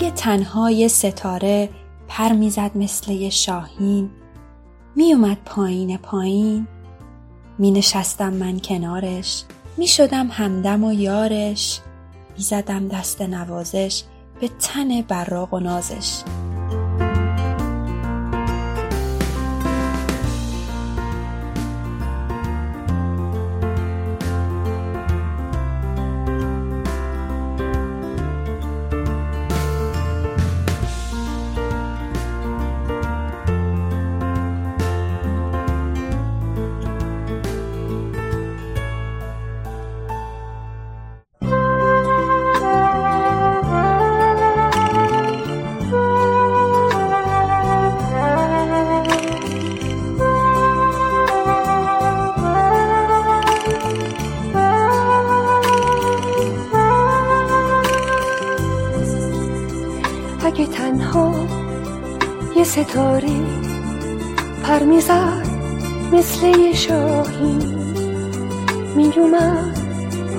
اگه تنها یه ستاره پر می‌زد مثل یه شاهین میومد پایین پایین می نشستم من کنارش می شدم همدم و یارش می زدم دست نوازش به تن براق و نازش. ستاره پر می‌زد مثل یه شاهین میومد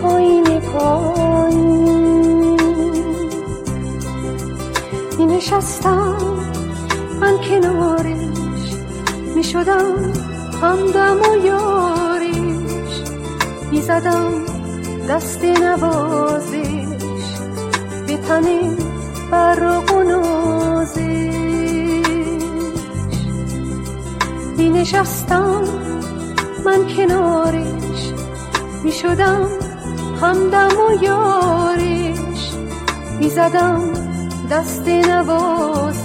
پایین پایین. می نشستم من کنارش. می شدم همدم و یارش. می زدم دست نوازش. به تنه براق و نازش می نشستم من کنارش می شدم همدم و یارش می زدم دست نوازش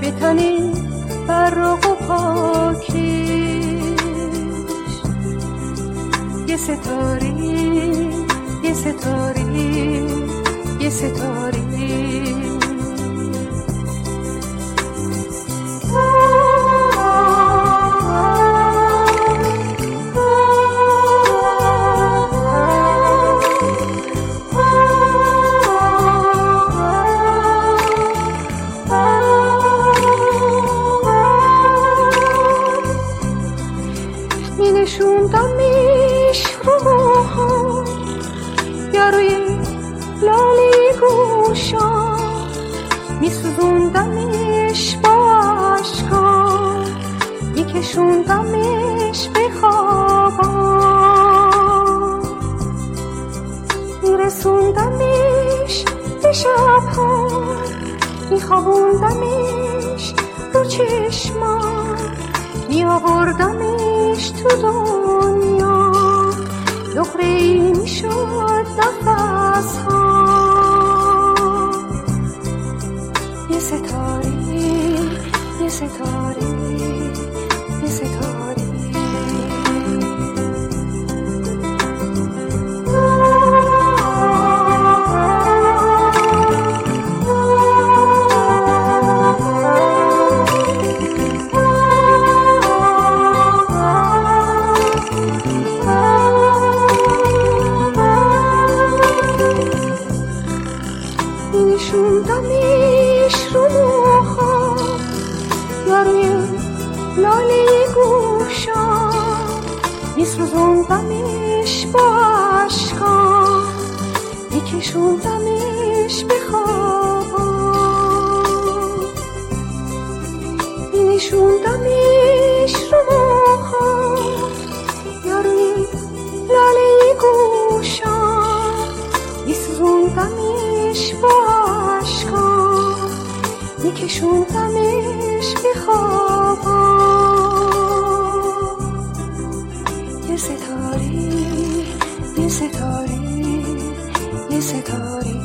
به تن براق و پاکش. یه ستاره یه ستاره یه ستاره. آوردمش تو دنیا. نقره ای می شد نفس ها یه ستاره یه ستاره یه ستاره. خوابا می نشوندمش رو موها یا روی لاله گوشا می سوزوندمش با عشقا می کشوندمش به خوابا یه ستاره یه ستاره. یه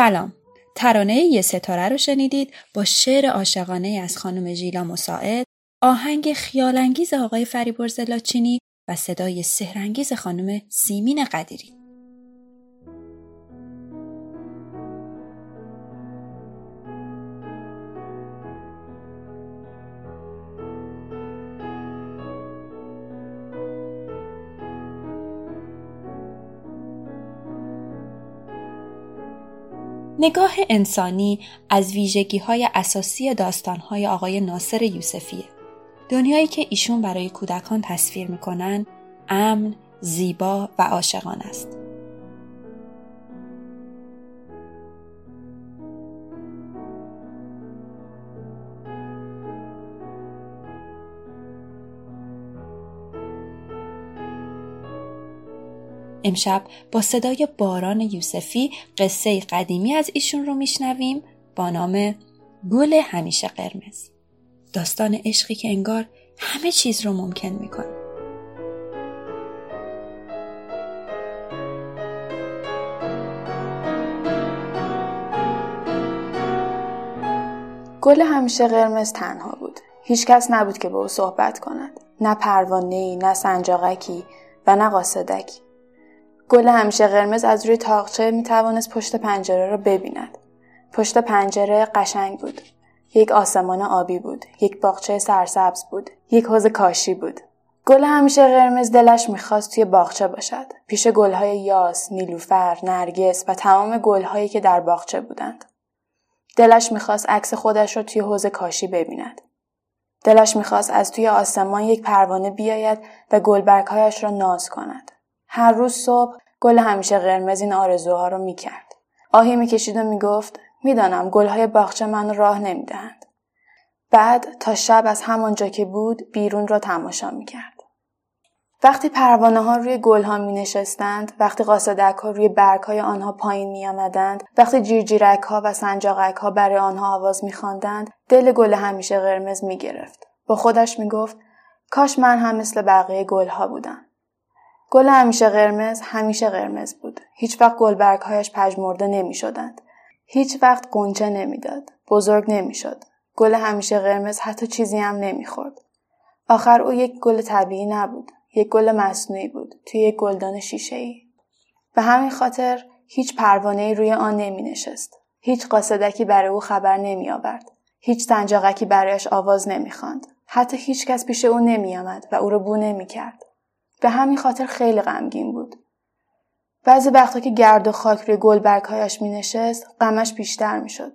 سلام. ترانه یه ستاره رو شنیدید با شعر عاشقانه از خانم ژیلا مساعد آهنگ خیالانگیز آقای فریبرز لاچینی و صدای سهرنگیز خانم سیمین قدیری. نگاه انسانی از ویژگی های اساسی داستان های آقای ناصر یوسفیه. دنیایی که ایشون برای کودکان تصویر می‌کنن امن، زیبا و عاشقان است. امشب با صدای باران یوسفی قصه قدیمی از ایشون رو میشنویم با نام گل همیشه قرمز داستان عشقی که انگار همه چیز رو ممکن می‌کنه گل همیشه قرمز تنها بود. هیچکس نبود که به او صحبت کند. نه پروانه نه سنجاقکی و نه قاصدکی. گل همیشه قرمز از روی تاقچه می توانست پشت پنجره را ببیند. پشت پنجره قشنگ بود. یک آسمان آبی بود. یک باغچه سرسبز بود. یک حوز کاشی بود. گل همیشه قرمز دلش می‌خواست توی باغچه باشد. پیش گلهای یاس، نیلوفر، نرگس و تمام گلهایی که در باغچه بودند. دلش می‌خواست عکس خودش را توی حوز کاشی ببیند. دلش می‌خواست از توی آسمان یک پروانه بیاید و گلبرگهایش را ناز کند. هر روز صبح گل همیشه قرمز این آرزوها رو می‌کرد. آهی می‌کشید و می‌گفت می‌دانم گلهای باغچه من راه نمی‌دهند. بعد تا شب از همانجا که بود بیرون را تماشا می‌کرد. وقتی پروانه ها روی گل ها می نشستند، وقتی قاصدک ها روی برگ های آنها پایین می آمدند، وقتی جیرجیرک ها و سنجاقک ها برای آنها آواز می خواندند، دل گل همیشه قرمز می گرفت. با خودش می گفت کاش من هم مثل بقیه گل ها بودم. گل همیشه قرمز همیشه قرمز بود. هیچ وقت گلبرگهایش پژمرده نمی شدند. هیچ وقت گنچه نمی‌داد. بزرگ نمی‌شد. گل همیشه قرمز حتی چیزی هم نمی‌خورد. آخر او یک گل طبیعی نبود. یک گل مصنوعی بود توی یک گلدان شیشه ای. به همین خاطر هیچ پروانه روی آن نمی نشست. هیچ قاصدکی برای او خبر نمی آورد. هیچ سنجاقکی برایش آواز نمی خاند. حتی هیچ کس پیش او نمی آمد و او را بو نمی کرد. به همین خاطر خیلی غمگین بود. بعضی وقتا که گرد و خاک روی گلبرگهایش می نشست غمش بیشتر می شد.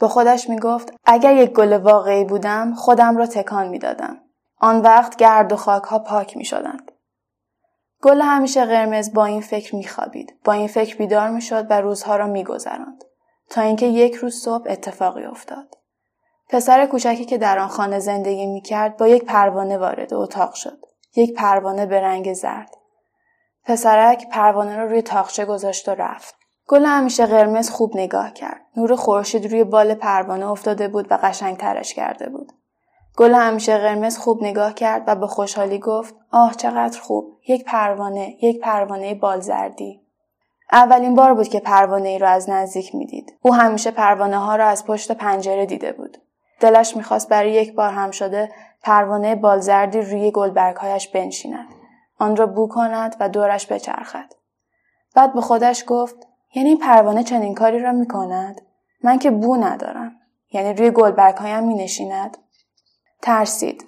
با خودش می گفت اگر یک گل واقعی بودم خودم را تکان می دادم. آن وقت گرد و خاک ها پاک می شدند. گل همیشه قرمز با این فکر می خوابید. با این فکر بیدار می شد و روزها را می گذراند. تا اینکه یک روز صبح اتفاقی افتاد. پسر کوچکی که در آن خانه زندگی می کرد با یک پروانه وارد اتاق شد. یک پروانه به رنگ زرد. پسرک پروانه را روی تاقچه گذاشت و رفت. گل همیشه قرمز خوب نگاه کرد. نور خورشید روی بال پروانه افتاده بود و قشنگ ترش کرده بود. گل همیشه قرمز خوب نگاه کرد و با خوشحالی گفت آه چقدر خوب یک پروانه یک پروانه بال زردی اولین بار بود که پروانه ای را از نزدیک می‌دید او همیشه پروانه ها را از پشت پنجره دیده بود دلش می‌خواست برای یک بار هم شده پروانه بالزردی روی گلبرگهایش بنشیند. آن را بو کند و دورش بچرخد. بعد به خودش گفت یعنی این پروانه چنین کاری را می‌کند؟ من که بو ندارم. یعنی روی گلبرگهایم مینشیند. ترسید.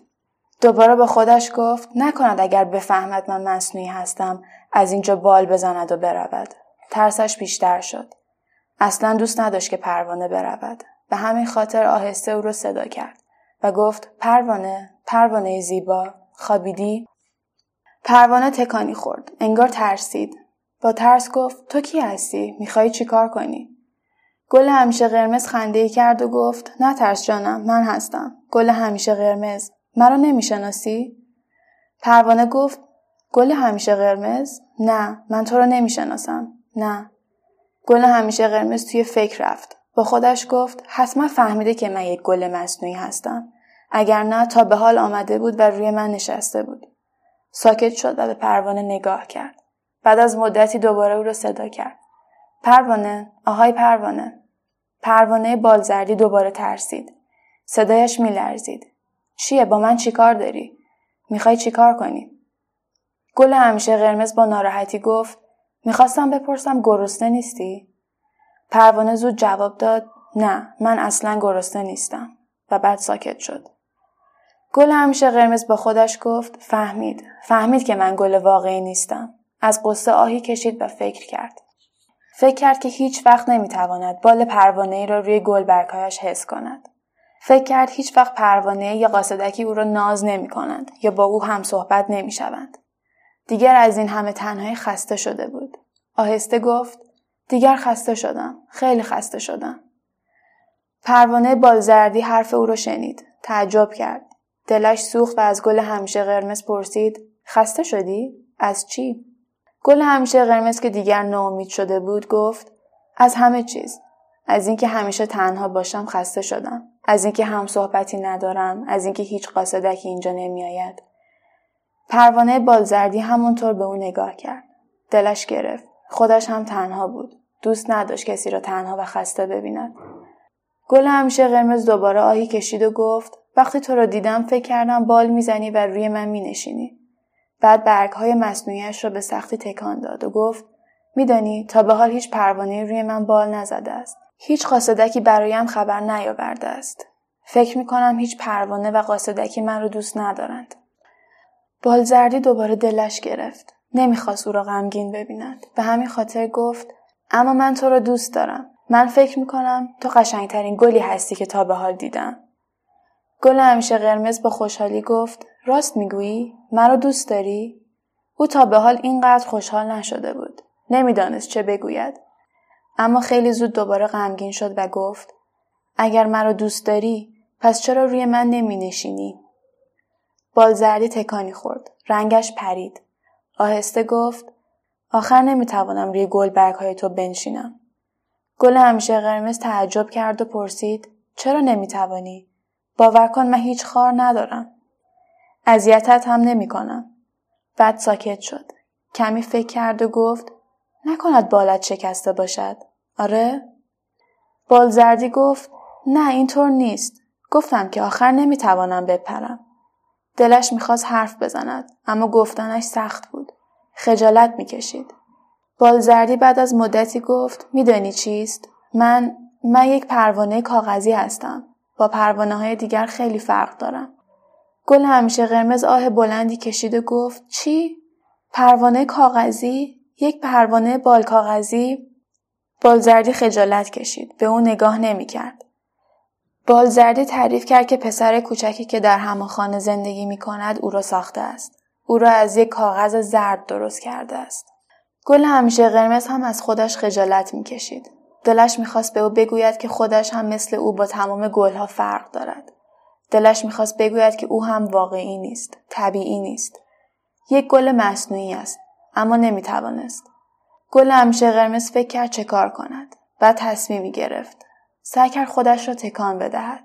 دوباره به خودش گفت نکند اگر بفهمد من مصنوعی هستم از اینجا بال بزند و برود. ترسش بیشتر شد. اصلا دوست نداشت که پروانه برود. به همین خاطر آهسته او را صدا کرد. و گفت پروانه پروانه زیبا خوابیدی؟ پروانه تکانی خورد انگار ترسید. با ترس گفت تو کی هستی؟ می‌خوای چیکار کنی؟ گل همیشه قرمز خنده ای کرد و گفت نه ترس جانم من هستم. گل همیشه قرمز. مرا نمی‌شناسی؟ پروانه گفت گل همیشه قرمز؟ نه من تو را نمی‌شناسم. نه. گل همیشه قرمز توی فکر رفت. با خودش گفت حتما فهمیده که من یک گل مصنوعی هستم. اگر نه تا به حال آمده بود و روی من نشسته بود. ساکت شد و به پروانه نگاه کرد. بعد از مدتی دوباره او را صدا کرد. پروانه آهای پروانه. پروانه بالزردی دوباره ترسید. صدایش میلرزید. چیه؟ با من چیکار داری؟ می‌خوای چیکار کنی؟ گل همیشه قرمز با ناراحتی گفت می‌خواستم بپرسم گرسنه نیستی؟ پروانه زود جواب داد نه من اصلا گرسنه نیستم و بعد ساکت شد گل همیشه قرمز با خودش گفت فهمید فهمید که من گل واقعی نیستم از قصه آهی کشید و فکر کرد فکر کرد که هیچ وقت نمی‌تواند بال پروانه ای را روی گل برکایش حس کند فکر کرد هیچ وقت پروانه یا قاصدکی او را ناز نمی کنند یا با او هم صحبت نمی شوند. دیگر از این همه تنهایی خسته شده بود. آهسته گفت دیگر خسته شدم. خیلی خسته شدم. پروانه بالزردی حرف او را شنید. تعجب کرد. دلش سوخت و از گل همیشه قرمز پرسید خسته شدی؟ از چی؟ گل همیشه قرمز که دیگر ناامید شده بود گفت از همه چیز. از اینکه همیشه تنها باشم خسته شدم. از اینکه هم صحبتی ندارم. از اینکه هیچ قاصدکی اینجا نمیآید. پروانه بالزردی همونطور به او نگاه کرد. دلش گرفت. خودش هم تنها بود. دوست نداشت کسی را تنها و خسته ببیند. گل همیشه قرمز دوباره آهی کشید و گفت وقتی تو را دیدم فکر کردم بال می‌زنی و روی من مینشینی. بعد برگ های مصنوعیش را به سختی تکان داد و گفت میدانی تا به حال هیچ پروانه روی من بال نزده است. هیچ قاصدکی برایم خبر نیاورده است. فکر می کنم هیچ پروانه و قاصدکی من رو دوست ندارند. بالزردی دوباره دلش گرفت. نمی‌خواست او را غمگین ببیند. به همین خاطر گفت اما من تو را دوست دارم. من فکر می کنم تو قشنگترین گلی هستی که تا به حال دیدم. گل همیشه قرمز با خوشحالی گفت راست می‌گویی؟ مرا دوست داری؟ او تا به حال اینقدر خوشحال نشده بود. نمی‌دانست چه بگوید. اما خیلی زود دوباره غمگین شد و گفت اگر مرا دوست داری پس چرا روی من نمی نشینی؟ بالزردی تکانی خورد. رنگش پرید. آهسته گفت آخر نمی‌توانم روی گل برگ های تو بنشینم. گل همیشه قرمز تعجب کرد و پرسید چرا نمی‌توانی؟ باور کن من هیچ خار ندارم. اذیتت هم نمی کنم. بعد ساکت شد. کمی فکر کرد و گفت نکند بالت شکسته باشد. آره؟ بالزردی گفت نه اینطور نیست. گفتم که آخر نمی‌توانم بپرم. دلش می‌خواست حرف بزند اما گفتنش سخت بود. خجالت می‌کشید. بالزردی بعد از مدتی گفت میدانی چیست؟ من من یک پروانه کاغذی هستم. با پروانه های دیگر خیلی فرق دارم. گل همیشه قرمز آه بلندی کشید و گفت چی؟ پروانه کاغذی؟ یک پروانه بال کاغذی؟ بالزردی خجالت کشید. به او نگاه نمی کرد. بالزردی تعریف کرد که پسر کوچکی که در همان خانه زندگی می کند او را ساخته است. او را از یک کاغذ زرد درست کرده است. گل همیشه قرمز هم از خودش خجالت می کشید. دلش می‌خواست به او بگوید که خودش هم مثل او با تمام گلها فرق دارد. دلش می‌خواست بگوید که او هم واقعی نیست، طبیعی نیست. یک گل مصنوعی است، اما نمی‌توانست. گل همیشه قرمز فکر کرد چه کار کند. بعد تصمیمی گرفت. سعی کرد خودش را تکان بدهد.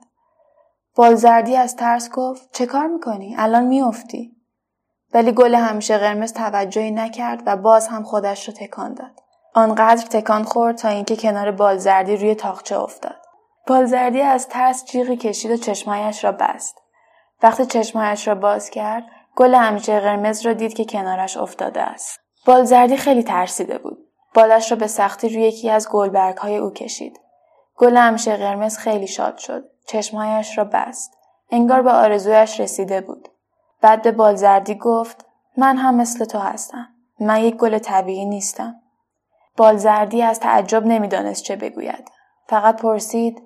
بالزردی از ترس گفت چه کار می‌کنی؟ الان میافتی. ولی گل همیشه قرمز توجهی نکرد و باز هم خودش را تکان داد. آنقدر تکان خورد تا اینکه کنار بالزردی روی تاقچه افتاد. بالزردی از ترس جیغی کشید و چشمایش را بست. وقتی چشمایش را باز کرد، گل همیشه قرمز را دید که کنارش افتاده است. بالزردی خیلی ترسیده بود. بالش را به سختی روی یکی از گلبرگ های او کشید. گل همیشه قرمز خیلی شاد شد. چشمایش را بست. انگار به آرزویش رسیده بود. بعد به بالزردی گفت من هم مثل تو هستم. من یک گل طبیعی نیستم. بالزردی از تعجب نمی‌دانست چه بگوید. فقط پرسید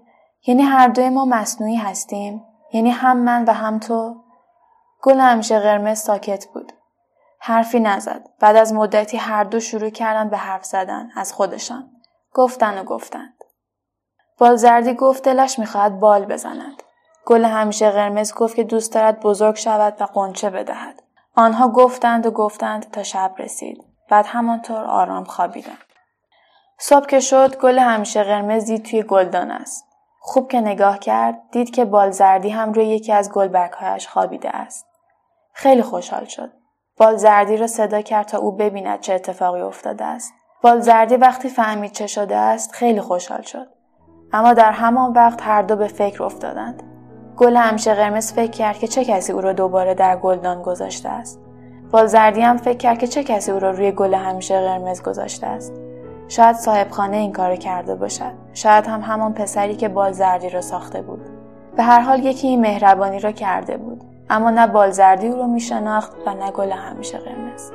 یعنی هر دوی ما مصنوعی هستیم؟ یعنی هم من و هم تو؟ گل همیشه قرمز ساکت بود. حرفی نزد. بعد از مدتی هر دو شروع کردن به حرف زدن از خودشان. گفتن و گفتند. بالزردی گفت دلش می‌خواهد بال بزند. گل همیشه قرمز گفت که دوست دارد بزرگ شود و قنچه بدهد. آنها گفتند و گفتند تا شب رسید. بعد همانطور آرام خوابیدند. صبح که شد گل همیشه قرمزی توی گلدان است. خوب که نگاه کرد دید که بالزردی هم روی یکی از گلبرگهایش خوابیده است. خیلی خوشحال شد. بالزردی را صدا کرد تا او ببیند چه اتفاقی افتاده است. بالزردی وقتی فهمید چه شده است خیلی خوشحال شد. اما در همان وقت هر دو به فکر افتادند. گل همیشه قرمز فکر کرد که چه کسی او را دوباره در گلدان گذاشته است. بالزردی هم فکر کرد که چه کسی او را روی گل همیشه قرمز گذاشته است. شاید صاحب خانه این کار کرده باشد. شاید هم همان پسری که بالزردی را ساخته بود. به هر حال یکی این مهربانی را کرده بود. اما نه بالزردی او را می شناخت و نه گل همیشه قرمز.